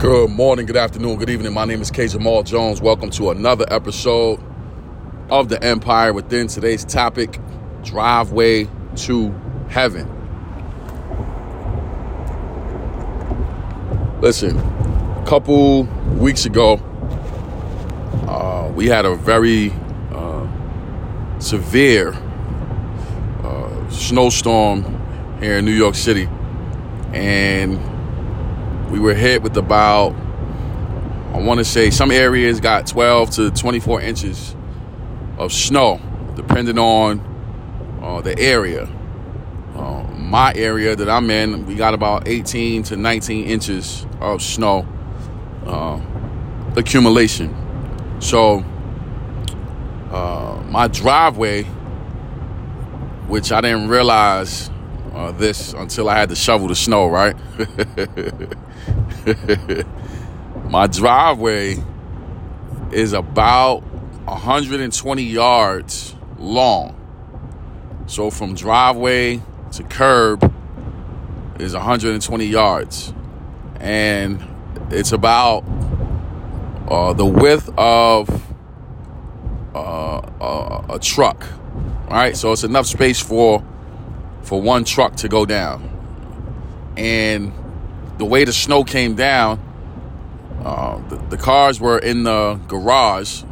Good morning, good afternoon, good evening. My name is K. Jamal Jones. Welcome to another episode of The Empire Within. Today's topic Driveway to Heaven. Listen, a couple weeks ago, uh, we had a very uh, severe uh, snowstorm here in New York City. And we were hit with about, I want to say, some areas got 12 to 24 inches of snow, depending on uh, the area. Uh, my area that I'm in, we got about 18 to 19 inches of snow uh, accumulation. So, uh, my driveway, which I didn't realize uh, this until I had to shovel the snow, right? My driveway is about 120 yards long. So from driveway to curb is 120 yards. And it's about uh, the width of uh, a, a truck. All right, so it's enough space for for one truck to go down. And the way the snow came down, uh, the, the, cars were in the garage,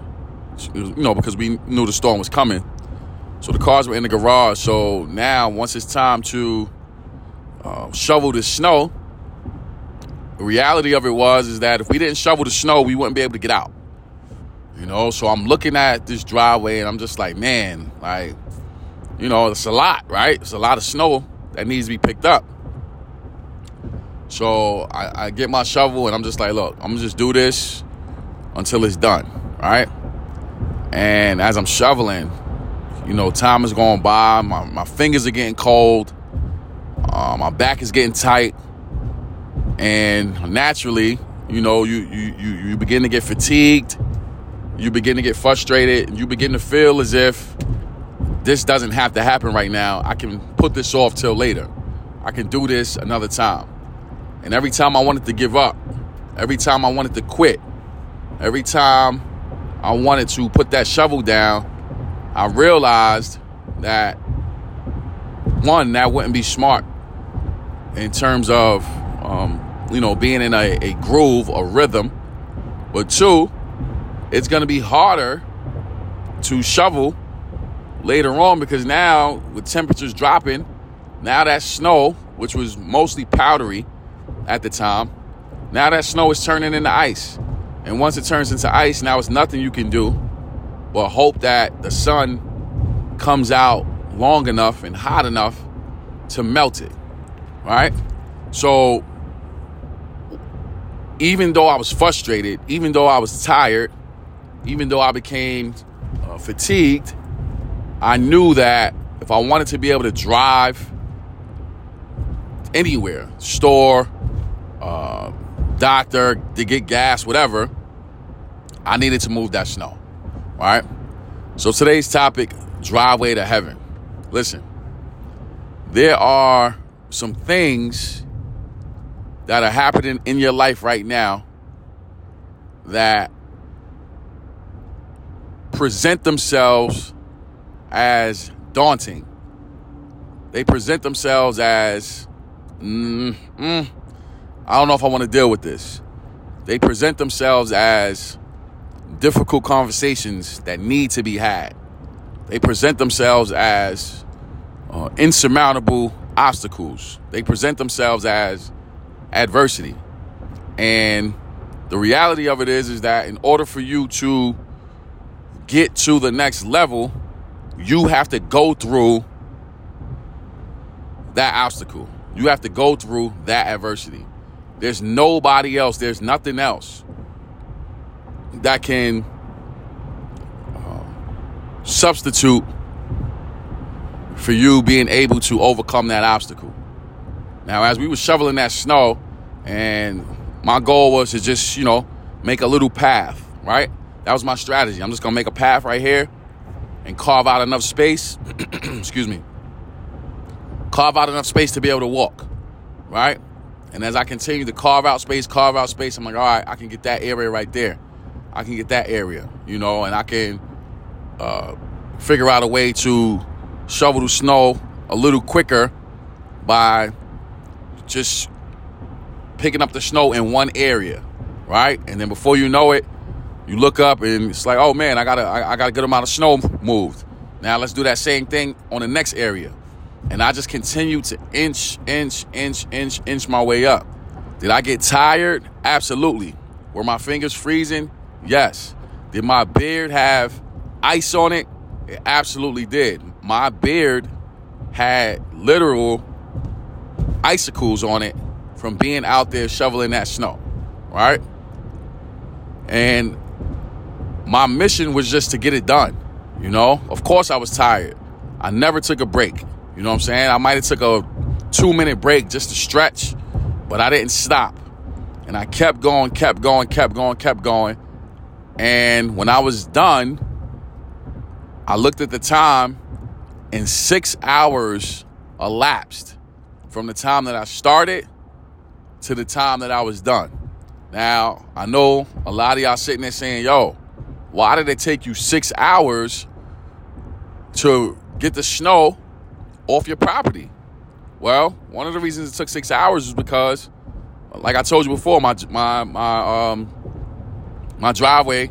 you know, because we knew the storm was coming. So the cars were in the garage. So now, once it's time to uh, shovel the snow, the reality of it was is that if we didn't shovel the snow, we wouldn't be able to get out. You know, so I'm looking at this driveway and I'm just like, man, like, you know, it's a lot, right? It's a lot of snow that needs to be picked up. So I, I get my shovel and I'm just like, look, I'm gonna just do this until it's done, right? And as I'm shoveling, you know, time is going by. My, my fingers are getting cold. Uh, my back is getting tight. And naturally, you know, you, you, you, you begin to get fatigued. You begin to get frustrated. You begin to feel as if this doesn't have to happen right now. I can put this off till later. I can do this another time. And every time I wanted to give up, every time I wanted to quit, every time I wanted to put that shovel down, I realized that one, that wouldn't be smart in terms of, um, you know, being in a, a groove or rhythm. But two, it's going to be harder to shovel later on because now with temperatures dropping, now that snow, which was mostly powdery, at the time. Now that snow is turning into ice. And once it turns into ice, now it's nothing you can do but hope that the sun comes out long enough and hot enough to melt it. Right? So even though I was frustrated, even though I was tired, even though I became uh, fatigued, I knew that if I wanted to be able to drive anywhere, store, uh, doctor to get gas, whatever, I needed to move that snow. All right. So today's topic driveway to heaven. Listen, there are some things that are happening in your life right now that present themselves as daunting. They present themselves as, mm, mm, I don't know if I want to deal with this. They present themselves as difficult conversations that need to be had. They present themselves as uh, insurmountable obstacles. They present themselves as adversity. And the reality of it is is that in order for you to get to the next level, you have to go through that obstacle. You have to go through that adversity. There's nobody else, there's nothing else that can uh, substitute for you being able to overcome that obstacle. Now, as we were shoveling that snow, and my goal was to just, you know, make a little path, right? That was my strategy. I'm just gonna make a path right here and carve out enough space, excuse me, carve out enough space to be able to walk, right? And as I continue to carve out space, carve out space, I'm like, all right, I can get that area right there. I can get that area, you know, and I can uh, figure out a way to shovel the snow a little quicker by just picking up the snow in one area, right? And then before you know it, you look up and it's like, oh man, I gotta, I, I got a good amount of snow moved. Now let's do that same thing on the next area. And I just continued to inch, inch, inch, inch, inch my way up. Did I get tired? Absolutely. Were my fingers freezing? Yes. Did my beard have ice on it? It absolutely did. My beard had literal icicles on it from being out there shoveling that snow, right? And my mission was just to get it done. You know, of course I was tired. I never took a break. You know what I'm saying? I might have took a two minute break just to stretch, but I didn't stop. And I kept going, kept going, kept going, kept going. And when I was done, I looked at the time and six hours elapsed from the time that I started to the time that I was done. Now, I know a lot of y'all sitting there saying, yo, why did it take you six hours to get the snow off your property? Well, one of the reasons it took six hours is because, like I told you before, my my my um my driveway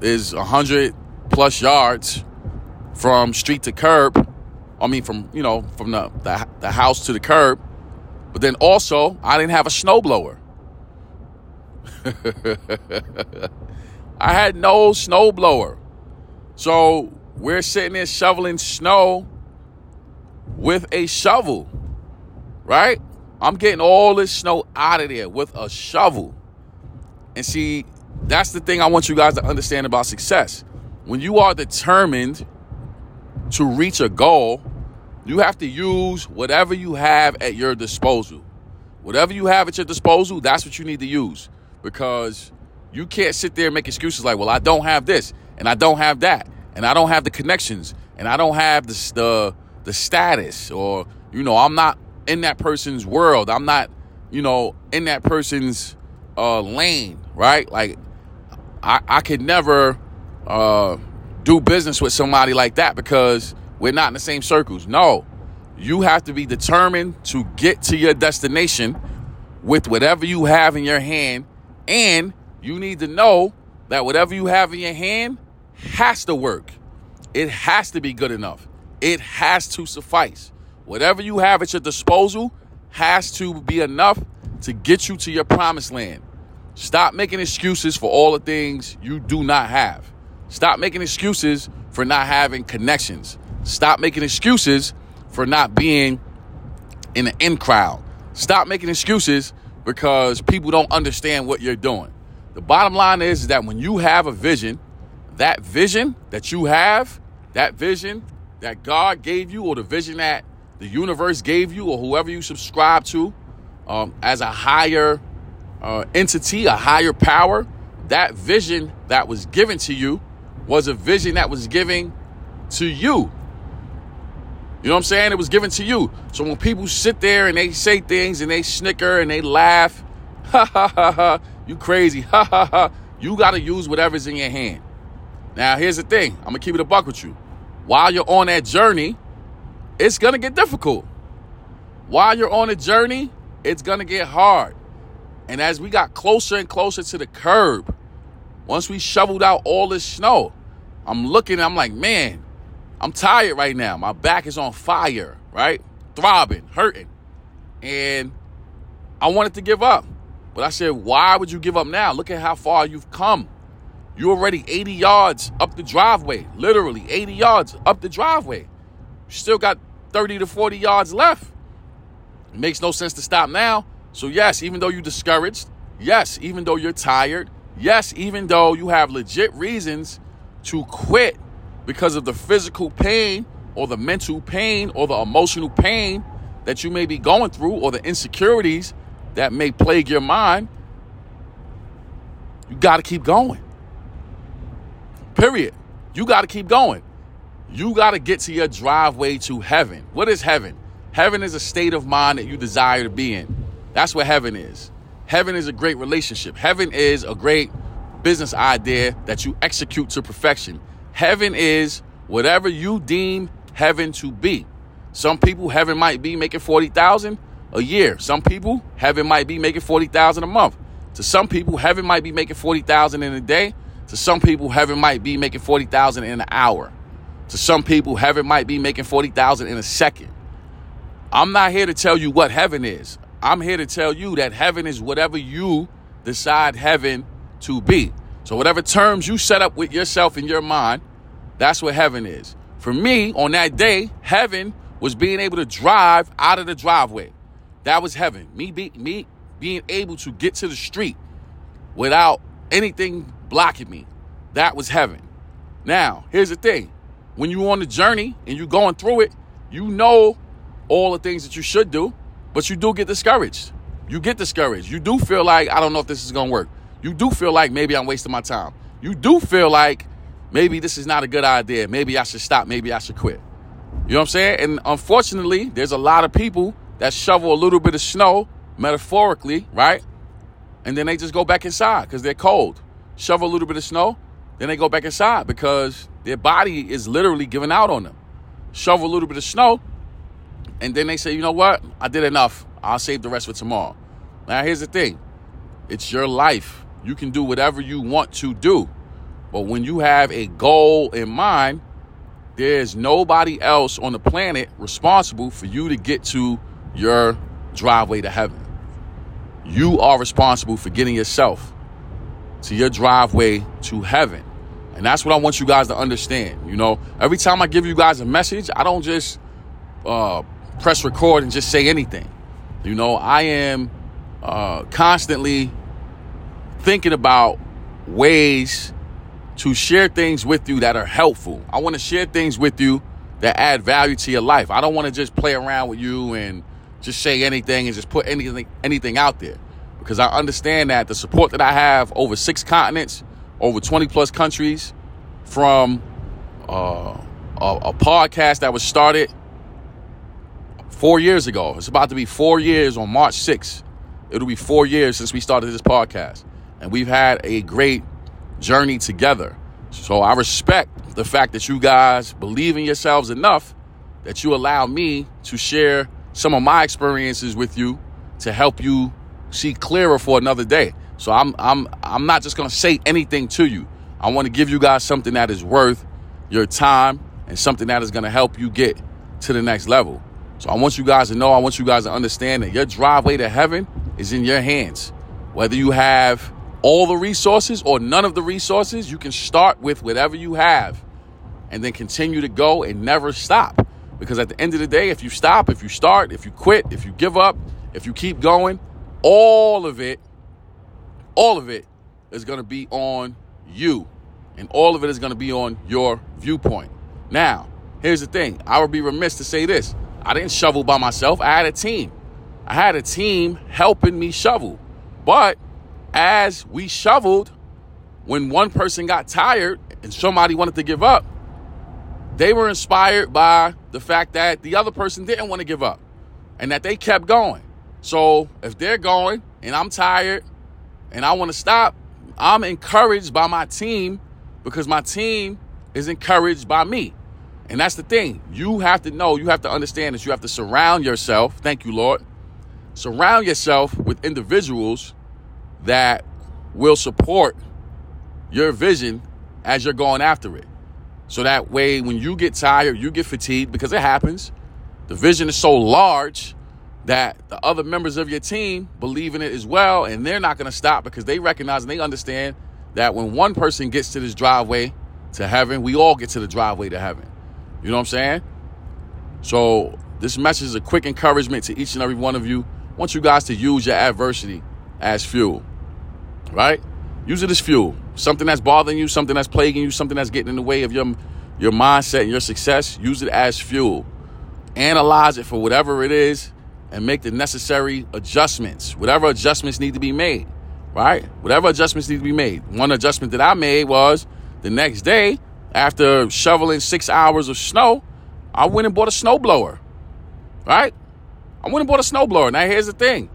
is hundred plus yards from street to curb. I mean, from you know, from the, the the house to the curb. But then also, I didn't have a snowblower. I had no snowblower. So we're sitting there shoveling snow with a shovel, right? I'm getting all this snow out of there with a shovel. And see, that's the thing I want you guys to understand about success. When you are determined to reach a goal, you have to use whatever you have at your disposal. Whatever you have at your disposal, that's what you need to use because you can't sit there and make excuses like, well, I don't have this and I don't have that and I don't have the connections and I don't have the the, the status or you know I'm not in that person's world. I'm not you know in that person's uh, lane, right? Like I I could never uh, do business with somebody like that because we're not in the same circles. No, you have to be determined to get to your destination with whatever you have in your hand and you need to know that whatever you have in your hand has to work. It has to be good enough. It has to suffice. Whatever you have at your disposal has to be enough to get you to your promised land. Stop making excuses for all the things you do not have. Stop making excuses for not having connections. Stop making excuses for not being in the in crowd. Stop making excuses because people don't understand what you're doing. The bottom line is, is that when you have a vision, that vision that you have, that vision that God gave you, or the vision that the universe gave you, or whoever you subscribe to, um, as a higher uh, entity, a higher power, that vision that was given to you was a vision that was given to you. You know what I'm saying? It was given to you. So when people sit there and they say things and they snicker and they laugh, ha ha ha ha, you crazy, ha ha ha, you got to use whatever's in your hand. Now, here's the thing I'm going to keep it a buck with you. While you're on that journey, it's going to get difficult. While you're on a journey, it's going to get hard. And as we got closer and closer to the curb, once we shoveled out all this snow, I'm looking, I'm like, man, I'm tired right now. My back is on fire, right? Throbbing, hurting. And I wanted to give up. But I said, why would you give up now? Look at how far you've come. You're already 80 yards up the driveway, literally 80 yards up the driveway. You still got 30 to 40 yards left. It makes no sense to stop now. So, yes, even though you're discouraged, yes, even though you're tired, yes, even though you have legit reasons to quit because of the physical pain or the mental pain or the emotional pain that you may be going through or the insecurities that may plague your mind, you got to keep going. Period. You got to keep going. You got to get to your driveway to heaven. What is heaven? Heaven is a state of mind that you desire to be in. That's what heaven is. Heaven is a great relationship. Heaven is a great business idea that you execute to perfection. Heaven is whatever you deem heaven to be. Some people heaven might be making 40,000 a year. Some people heaven might be making 40,000 a month. To some people heaven might be making 40,000 in a day. To some people heaven might be making 40,000 in an hour. To some people heaven might be making 40,000 in a second. I'm not here to tell you what heaven is. I'm here to tell you that heaven is whatever you decide heaven to be. So, whatever terms you set up with yourself in your mind, that's what heaven is. For me, on that day, heaven was being able to drive out of the driveway. That was heaven. Me, be, me being able to get to the street without anything blocking me. That was heaven. Now, here's the thing when you're on the journey and you're going through it, you know all the things that you should do, but you do get discouraged. You get discouraged. You do feel like, I don't know if this is going to work. You do feel like maybe I'm wasting my time. You do feel like maybe this is not a good idea. Maybe I should stop. Maybe I should quit. You know what I'm saying? And unfortunately, there's a lot of people that shovel a little bit of snow, metaphorically, right? And then they just go back inside because they're cold. Shovel a little bit of snow, then they go back inside because their body is literally giving out on them. Shovel a little bit of snow, and then they say, you know what? I did enough. I'll save the rest for tomorrow. Now, here's the thing it's your life. You can do whatever you want to do. But when you have a goal in mind, there's nobody else on the planet responsible for you to get to your driveway to heaven. You are responsible for getting yourself to your driveway to heaven. And that's what I want you guys to understand. You know, every time I give you guys a message, I don't just uh, press record and just say anything. You know, I am uh, constantly thinking about ways to share things with you that are helpful. I want to share things with you that add value to your life. I don't want to just play around with you and just say anything and just put anything anything out there because I understand that the support that I have over six continents, over 20 plus countries, from uh, a, a podcast that was started four years ago. It's about to be four years on March 6th. It'll be four years since we started this podcast. And we've had a great journey together. So I respect the fact that you guys believe in yourselves enough that you allow me to share some of my experiences with you to help you see clearer for another day. So I'm I'm I'm not just going to say anything to you. I want to give you guys something that is worth your time and something that is going to help you get to the next level. So I want you guys to know, I want you guys to understand that your driveway to heaven is in your hands. Whether you have all the resources or none of the resources, you can start with whatever you have and then continue to go and never stop. Because at the end of the day, if you stop, if you start, if you quit, if you give up, if you keep going, all of it, all of it is going to be on you. And all of it is going to be on your viewpoint. Now, here's the thing I would be remiss to say this I didn't shovel by myself, I had a team. I had a team helping me shovel. But as we shoveled, when one person got tired and somebody wanted to give up, they were inspired by the fact that the other person didn't want to give up and that they kept going. So if they're going and I'm tired and I want to stop, I'm encouraged by my team because my team is encouraged by me. And that's the thing. You have to know, you have to understand that you have to surround yourself. Thank you, Lord. Surround yourself with individuals that will support your vision as you're going after it. So that way, when you get tired, you get fatigued because it happens. The vision is so large that the other members of your team believe in it as well, and they're not going to stop because they recognize and they understand that when one person gets to this driveway to heaven, we all get to the driveway to heaven. You know what I'm saying? So, this message is a quick encouragement to each and every one of you. I want you guys to use your adversity as fuel right? Use it as fuel. Something that's bothering you, something that's plaguing you, something that's getting in the way of your your mindset and your success. Use it as fuel. Analyze it for whatever it is and make the necessary adjustments. Whatever adjustments need to be made, right? Whatever adjustments need to be made. One adjustment that I made was the next day after shoveling six hours of snow, I went and bought a snowblower, right? I went and bought a snowblower. Now here's the thing: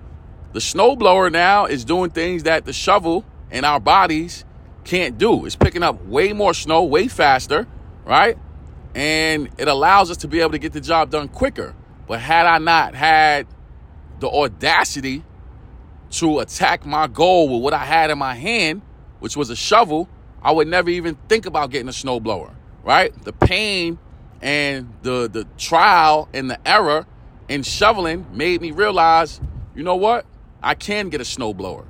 The snowblower now is doing things that the shovel in our bodies can't do. It's picking up way more snow, way faster, right? And it allows us to be able to get the job done quicker. But had I not had the audacity to attack my goal with what I had in my hand, which was a shovel, I would never even think about getting a snowblower, right? The pain and the the trial and the error in shoveling made me realize, you know what? I can get a snowblower.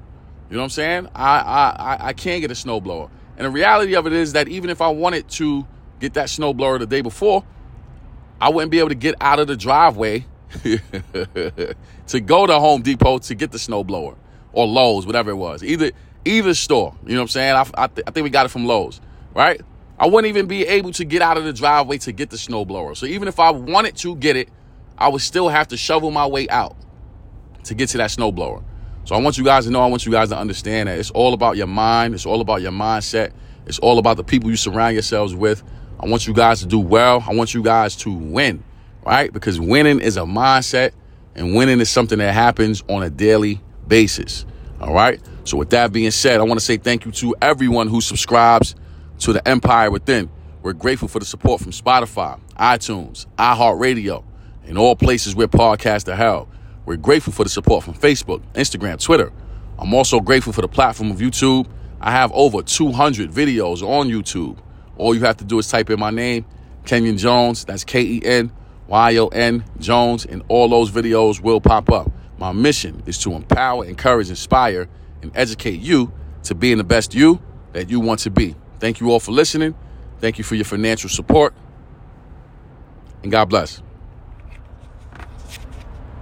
You know what I'm saying? I I I can get a snowblower. And the reality of it is that even if I wanted to get that snowblower the day before, I wouldn't be able to get out of the driveway to go to Home Depot to get the snowblower or Lowe's, whatever it was. Either either store. You know what I'm saying? I, I, th- I think we got it from Lowe's, right? I wouldn't even be able to get out of the driveway to get the snowblower. So even if I wanted to get it, I would still have to shovel my way out to get to that snowblower. So I want you guys to know, I want you guys to understand that it's all about your mind, it's all about your mindset, it's all about the people you surround yourselves with. I want you guys to do well. I want you guys to win, right? Because winning is a mindset and winning is something that happens on a daily basis. All right. So, with that being said, I want to say thank you to everyone who subscribes to the Empire Within. We're grateful for the support from Spotify, iTunes, iHeartRadio, and all places where podcasts are held. We're grateful for the support from Facebook, Instagram, Twitter. I'm also grateful for the platform of YouTube. I have over 200 videos on YouTube. All you have to do is type in my name, Kenyon Jones. That's K E N Y O N Jones, and all those videos will pop up. My mission is to empower, encourage, inspire, and educate you to being the best you that you want to be. Thank you all for listening. Thank you for your financial support. And God bless.